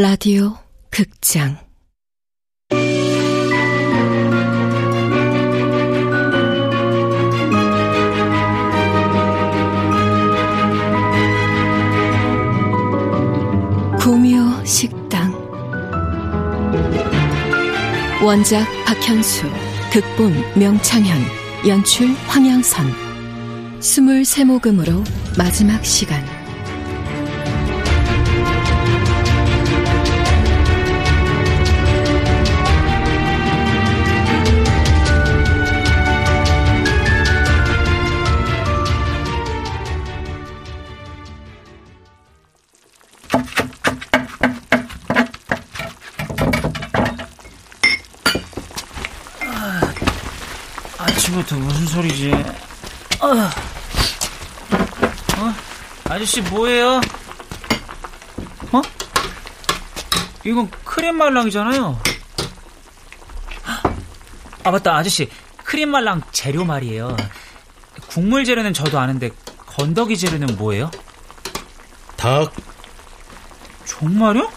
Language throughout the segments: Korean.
라디오 극장. 구미호 식당. 원작 박현수 극본 명창현 연출 황양선. 스물세 모금으로 마지막 시간 아침부터 무슨 소리지? 어, 어? 아저씨 뭐예요? 어? 이건 크림 말랑이잖아요. 아 맞다 아저씨 크림 말랑 재료 말이에요. 국물 재료는 저도 아는데 건더기 재료는 뭐예요? 닭. 정말요?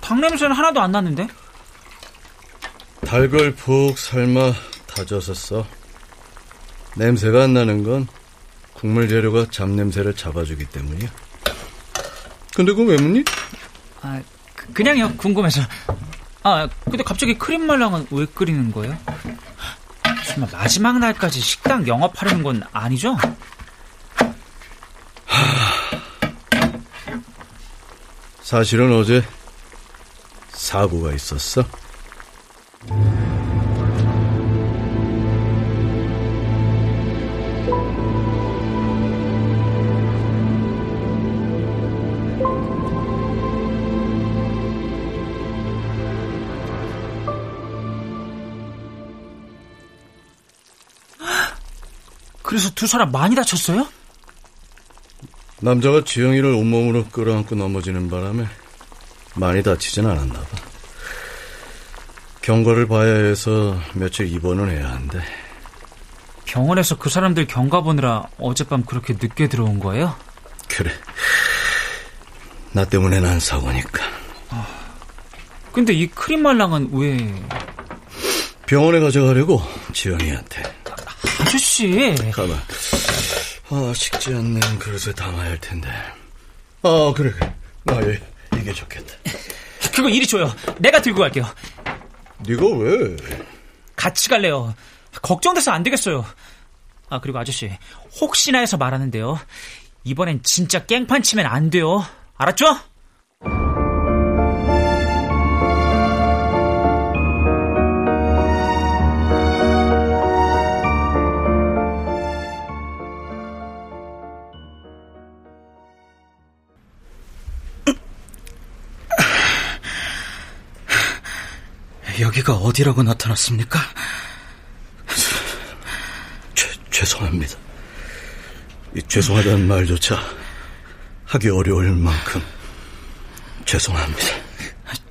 닭 냄새는 하나도 안 났는데? 닭을 푹 삶아 다져서 써. 냄새가 안 나는 건 국물 재료가 잡냄새를 잡아주기 때문이야. 근데 그거 왜 묻니? 아, 그, 냥요 궁금해서. 아, 근데 갑자기 크림 말랑은 왜 끓이는 거예요? 정말 마지막 날까지 식당 영업하려는 건 아니죠? 사실은 어제 사고가 있었어. 사람 많이 다쳤어요? 남자가 지영이를 온몸으로 끌어안고 넘어지는 바람에 많이 다치진 않았나 봐. 경과를 봐야 해서 며칠 입원은 해야 한대. 병원에서 그 사람들 경과 보느라 어젯밤 그렇게 늦게 들어온 거예요? 그래. 나 때문에 난 사고니까. 아, 근데 이 크림 말랑은 왜? 병원에 가져가려고 지영이한테. 아저씨. 가만. 아, 식지 않는 그릇에 담아야 할 텐데. 아, 그래, 그래. 아, 예, 이게 좋겠다. 그거 이리 줘요. 내가 들고 갈게요. 네가 왜? 같이 갈래요. 걱정돼서 안 되겠어요. 아, 그리고 아저씨. 혹시나 해서 말하는데요. 이번엔 진짜 깽판 치면 안 돼요. 알았죠? 여기가 어디라고 나타났습니까? 죄, 죄송합니다. 이 죄송하다는 말조차 하기 어려울 만큼 죄송합니다.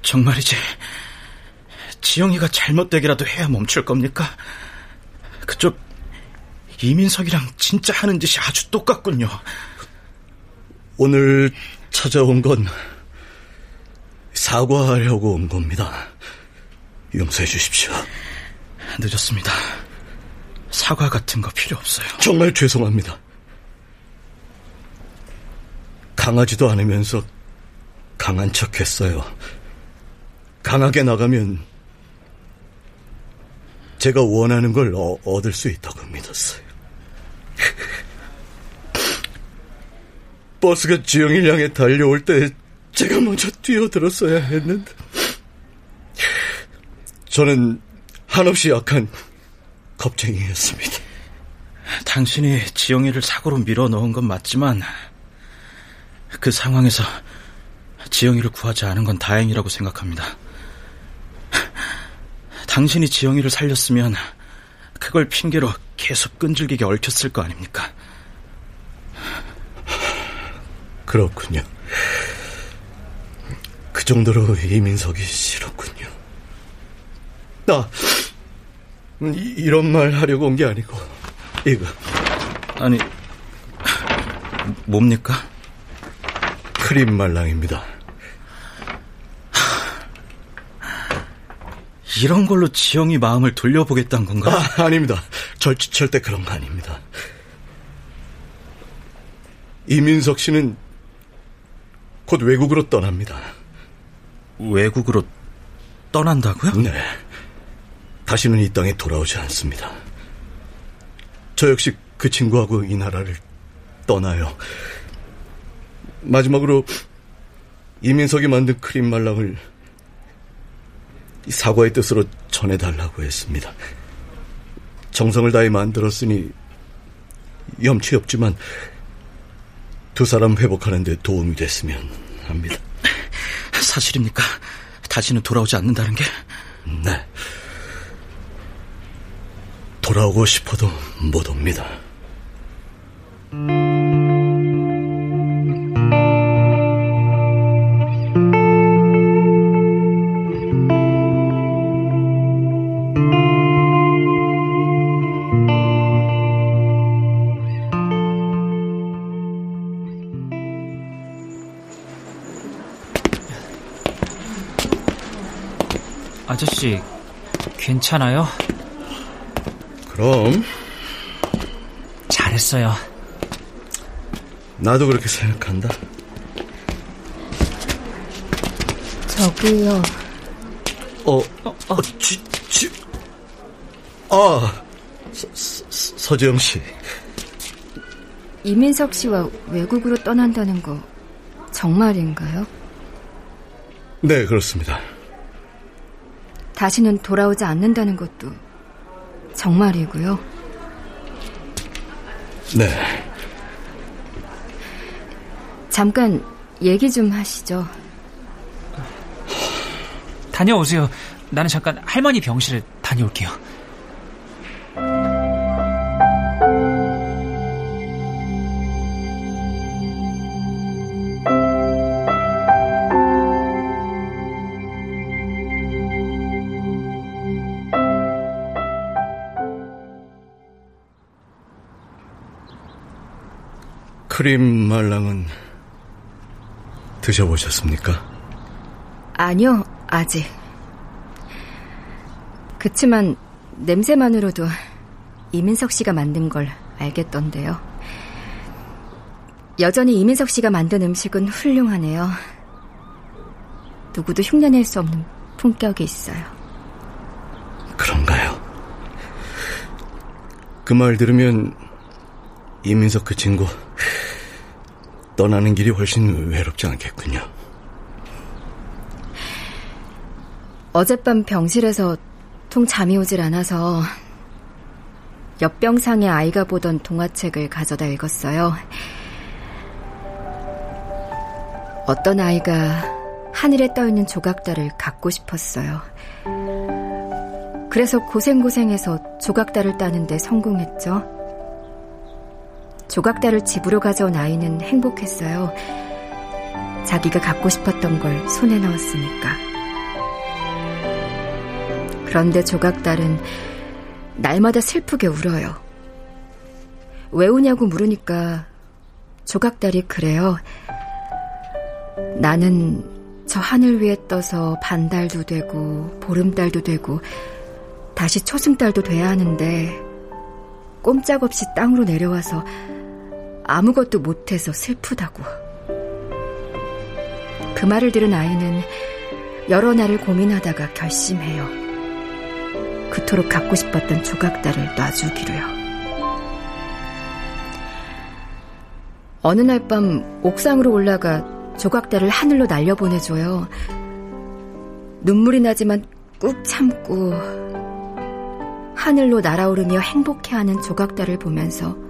정말이지. 지영이가 잘못되기라도 해야 멈출 겁니까? 그쪽 이민석이랑 진짜 하는 짓이 아주 똑같군요. 오늘 찾아온 건 사과하려고 온 겁니다. 용서해 주십시오. 늦었습니다. 사과 같은 거 필요 없어요. 정말 죄송합니다. 강하지도 않으면서 강한 척 했어요. 강하게 나가면 제가 원하는 걸 어, 얻을 수 있다고 믿었어요. 버스가 지영이를 향해 달려올 때 제가 먼저 뛰어들었어야 했는데 저는 한없이 약한 겁쟁이였습니다. 당신이 지영이를 사고로 밀어 넣은 건 맞지만 그 상황에서 지영이를 구하지 않은 건 다행이라고 생각합니다. 당신이 지영이를 살렸으면 그걸 핑계로 계속 끈질기게 얽혔을 거 아닙니까? 그렇군요. 그 정도로 이민석이 싫었군요. 나 이, 런 말 하려고 온 게 아니고 이거 아니 뭡니까? 크림 말랑입니다. 이런 걸로 지영이 마음을 돌려보겠다는 건가? 아, 아닙니다. 절, 절대 그런 거 아닙니다. 이민석 씨는 곧 외국으로 떠납니다. 외국으로 떠난다고요? 네. 다시는 이 땅에 돌아오지 않습니다. 저 역시 그 친구하고 이 나라를 떠나요. 마지막으로 이민석이 만든 크림 말랑을 사과의 뜻으로 전해달라고 했습니다. 정성을 다해 만들었으니 염치 없지만 두 사람 회복하는 데 도움이 됐으면 합니다. 사실입니까? 다시는 돌아오지 않는다는 게? 네. 돌아오고 싶어도 못 옵니다. 아저씨, 괜찮아요? 그럼 잘했어요. 나도 그렇게 생각한다. 저기요. 어, 어, 어 지, 지, 아, 서, 서, 서지영 씨. 이민석 씨와 외국으로 떠난다는 거 정말인가요? 네, 그렇습니다. 다시는 돌아오지 않는다는 것도 정말이고요. 네. 잠깐 얘기 좀 하시죠. 다녀오세요. 나는 잠깐 할머니 병실에 다녀올게요. 크림 말랑은 드셔보셨습니까? 아니요, 아직. 그치만 냄새만으로도 이민석 씨가 만든 걸 알겠던데요. 여전히 이민석 씨가 만든 음식은 훌륭하네요. 누구도 흉내낼 수 없는 품격이 있어요. 그런가요? 그 말 들으면 이민석 그 친구 떠나는 길이 훨씬 외롭지 않겠군요. 어젯밤 병실에서 통 잠이 오질 않아서 옆병상에 아이가 보던 동화책을 가져다 읽었어요. 어떤 아이가 하늘에 떠있는 조각달을 갖고 싶었어요. 그래서 고생고생해서 조각달을 따는데 성공했죠. 조각달을 집으로 가져온 아이는 행복했어요. 자기가 갖고 싶었던 걸 손에 넣었으니까. 그런데 조각달은 날마다 슬프게 울어요. 왜 우냐고 물으니까 조각달이 그래요. 나는 저 하늘 위에 떠서 반달도 되고 보름달도 되고 다시 초승달도 돼야 하는데 꼼짝없이 땅으로 내려와서 아무것도 못해서 슬프다고. 그 말을 들은 아이는 여러 날을 고민하다가 결심해요. 그토록 갖고 싶었던 조각달을 놔주기로요. 어느 날 밤 옥상으로 올라가 조각달을 하늘로 날려보내줘요. 눈물이 나지만 꾹 참고 하늘로 날아오르며 행복해하는 조각달을 보면서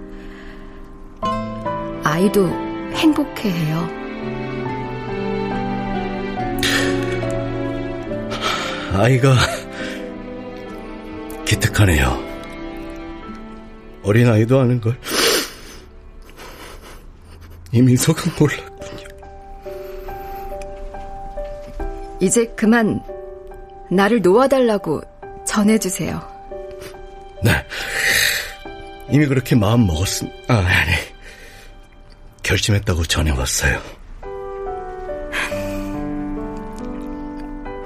아이도 행복해 해요. 아이가 기특하네요. 어린 아이도 아는 걸 이민석은 몰랐군요. 이제 그만 나를 놓아달라고 전해주세요. 네. 이미 그렇게 마음 먹었음. 아, 아니. 결심했다고 전해왔어요.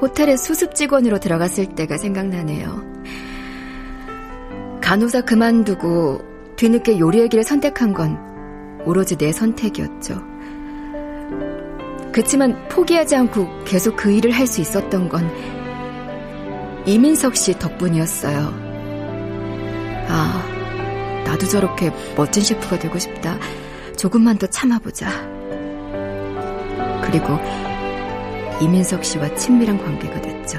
호텔에 수습 직원으로 들어갔을 때가 생각나네요. 간호사 그만두고 뒤늦게 요리의 길을 선택한 건 오로지 내 선택이었죠. 그치만 포기하지 않고 계속 그 일을 할 수 있었던 건 이민석 씨 덕분이었어요. 아, 나도 저렇게 멋진 셰프가 되고 싶다. 조금만 더 참아보자. 그리고 이민석 씨와 친밀한 관계가 됐죠.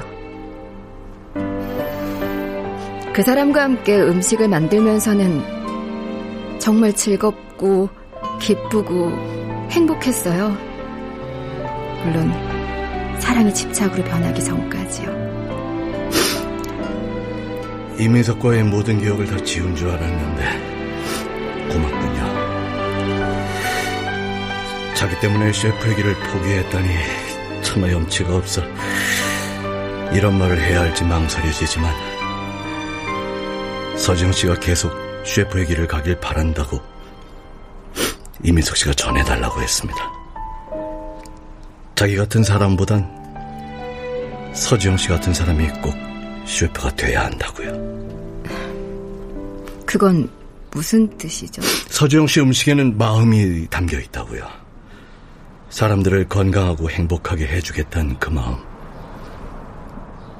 그 사람과 함께 음식을 만들면서는 정말 즐겁고 기쁘고 행복했어요. 물론 사랑이 집착으로 변하기 전까지요. 이민석과의 모든 기억을 다 지운 줄 알았는데 고맙군요. 자기 때문에 셰프의 길을 포기했다니 차마 염치가 없어. 이런 말을 해야 할지 망설여지지만 서지영 씨가 계속 셰프의 길을 가길 바란다고 이민석 씨가 전해달라고 했습니다. 자기 같은 사람보단 서지영 씨 같은 사람이 꼭 셰프가 돼야 한다고요. 그건 무슨 뜻이죠? 서지영 씨 음식에는 마음이 담겨 있다고요. 사람들을 건강하고 행복하게 해주겠다는 그 마음.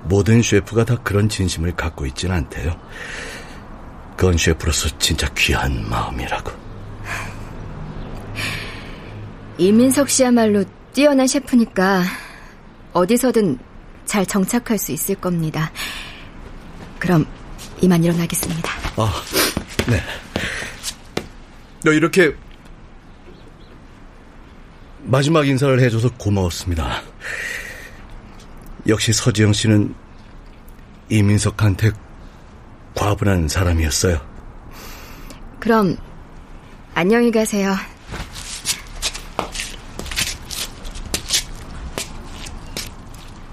모든 셰프가 다 그런 진심을 갖고 있진 않대요. 그건 셰프로서 진짜 귀한 마음이라고. 이민석 씨야말로 뛰어난 셰프니까 어디서든 잘 정착할 수 있을 겁니다. 그럼 이만 일어나겠습니다. 아, 네. 너 이렇게 마지막 인사를 해줘서 고마웠습니다. 역시 서지영 씨는 이민석한테 과분한 사람이었어요. 그럼 안녕히 가세요.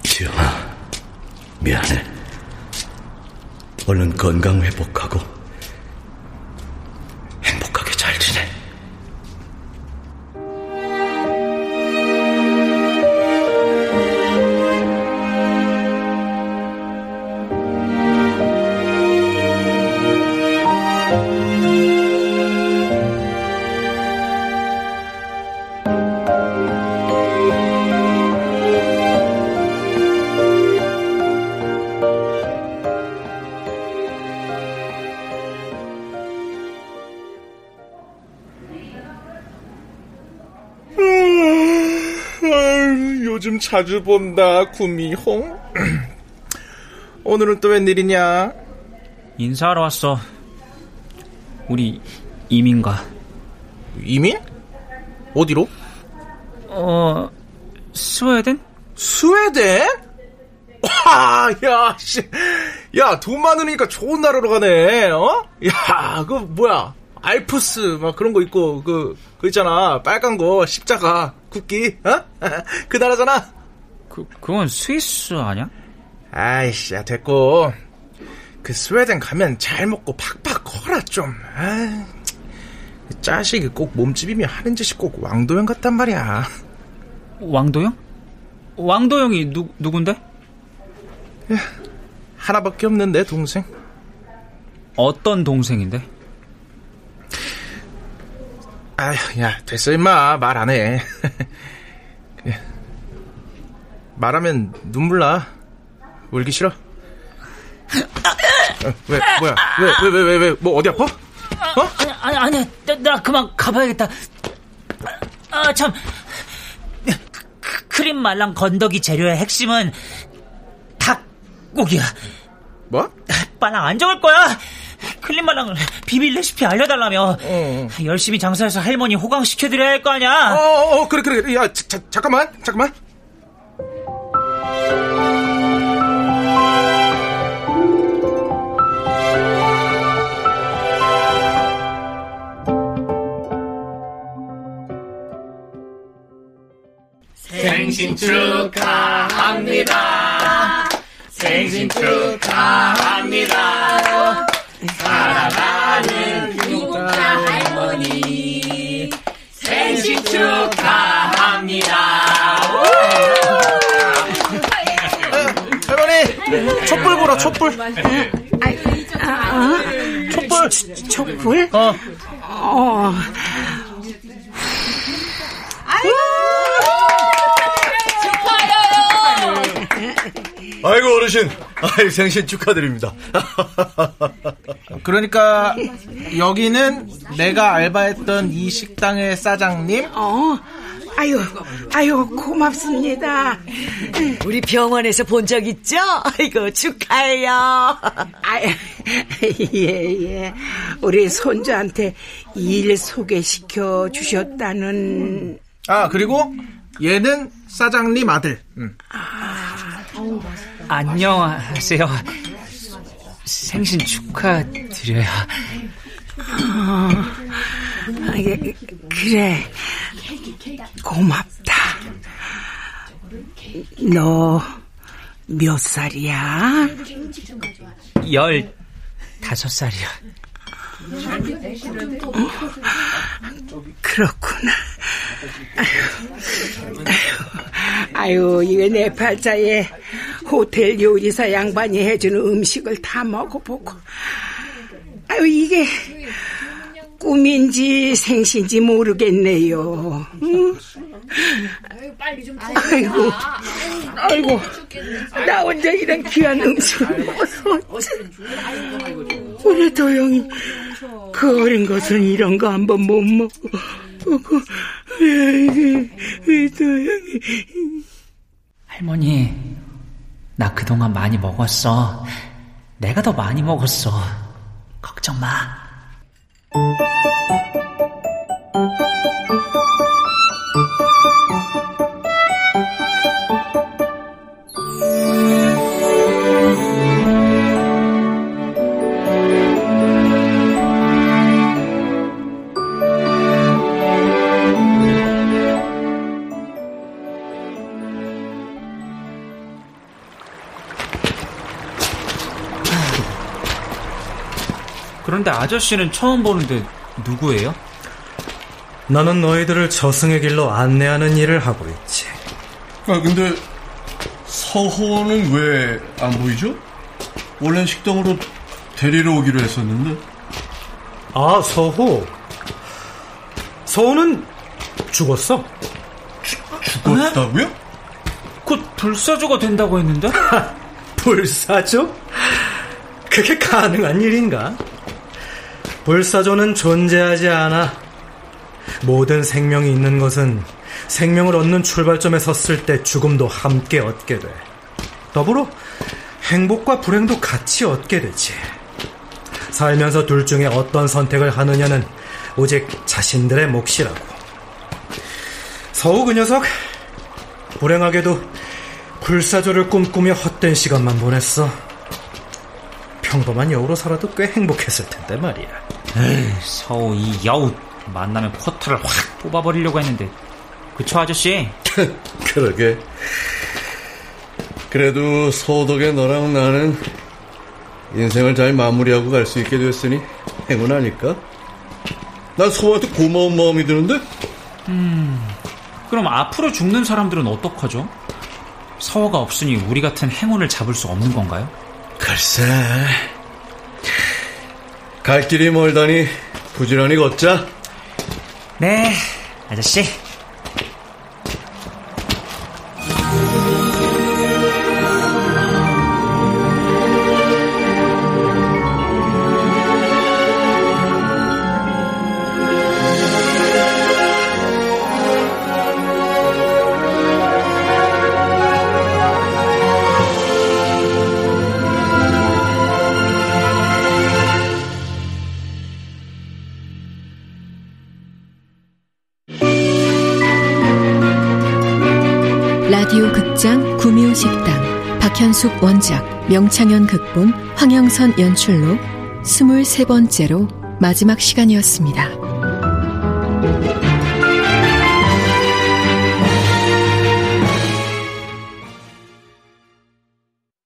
지영아, 미안해. 얼른 건강 회복하고 요즘 자주 본다, 구미홍. 오늘은 또 웬일이냐? 인사하러 왔어. 우리 이민가. 이민? 어디로? 어, 스웨덴? 스웨덴? 와, 야, 씨. 야, 돈 많으니까 좋은 나라로 가네, 어? 야, 그, 뭐야. 알프스, 막 그런 거 있고, 그, 그 있잖아. 빨간 거, 십자가, 국기, 어? 그 나라잖아. 그, 그건 스위스 아니야? 아이씨, 야, 됐고. 그 스웨덴 가면 잘 먹고 팍팍 커라, 좀. 아 짜식이 꼭 몸집이며 하는 짓이 꼭 왕도형 같단 말이야. 왕도영? 왕도영이 누, 누군데? 하나밖에 없는 내 동생. 어떤 동생인데? 아휴, 야, 됐어, 임마. 말 안 해. 말하면 눈물 나. 울기 싫어. 어, 왜, 뭐야? 왜, 왜, 왜, 왜, 왜, 뭐, 어디 아파? 어? 아니, 아니, 아니야. 나, 나 그만 가봐야겠다. 아, 참. 크- 크림 말랑 건더기 재료의 핵심은 닭고기야. 뭐? 빨랑 안 적을 거야. 클린 말랑을 비밀 레시피 알려달라며. 어. 열심히 장사해서 할머니 호강시켜드려야 할 거 아니야. 어, 어, 어, 그래, 그래. 야, 자, 자, 잠깐만, 잠깐만. 생신 축하합니다. 생신 축하합니다. 사랑하는 유자 할머니. 생신 축하합니다. 촛불 보라 촛불. 촛불. 촛불? 어. 어. 아이고 어르신, 아이 생신 축하드립니다. 그러니까 여기는 내가 알바했던 이 식당의 사장님. 어. 아유, 아유, 고맙습니다. 우리 병원에서 본 적 있죠? 아이고, 축하해요. 아, 예, 예. 우리 손주한테 일 소개시켜 주셨다는. 아 그리고 얘는 사장님 아들. 응. 안녕하세요. 생신 축하드려요. 아, 예, 그래. 고맙다. 너 몇 살이야? 열 다섯 살이요. 그렇구나. 아유, 아유, 이게 내 팔자에 호텔 요리사 양반이 해주는 음식을 다 먹어보고. 아유, 이게 꿈인지 생신지 모르겠네요. 응? 아이고, 아이고, 나 혼자 이런 귀한 음식을 먹어서. 우리 도영이 그 어린 것은 이런 거 한번 못. 그, 왜 도영이. 할머니, 나 그동안 많이 먹었어. 내가 더 많이 먹었어. 걱정 마. 그런데 아저씨는 처음 보는데 누구예요? 나는 너희들을 저승의 길로 안내하는 일을 하고 있지. 아 근데 서호는 왜 안 보이죠? 원래는 식당으로 데리러 오기로 했었는데. 아, 서호. 서호는 죽었어. 죽었다고요? 곧 불사조가 된다고 했는데? 불사조? 그게 가능한 일인가? 불사조는 존재하지 않아. 모든 생명이 있는 것은 생명을 얻는 출발점에 섰을 때 죽음도 함께 얻게 돼. 더불어 행복과 불행도 같이 얻게 되지. 살면서 둘 중에 어떤 선택을 하느냐는 오직 자신들의 몫이라고. 서우 그 녀석, 불행하게도 불사조를 꿈꾸며 헛된 시간만 보냈어. 평범한 여우로 살아도 꽤 행복했을 텐데 말이야. 에이, 서우 이 여우 만나면 포털을 확 뽑아버리려고 했는데 그쵸 아저씨? 그러게. 그래도 소덕의 너랑 나는 인생을 잘 마무리하고 갈 수 있게 됐으니 행운 아닐까? 난 소한테 고마운 마음이 드는데? 음, 그럼 앞으로 죽는 사람들은 어떡하죠? 서호가 없으니 우리 같은 행운을 잡을 수 없는 건가요? 글쎄. 갈 길이 멀다니 부지런히 걷자. 네, 아저씨. 박현숙 원작 명창현 극본 황영선 연출로 23번째로 마지막 시간이었습니다.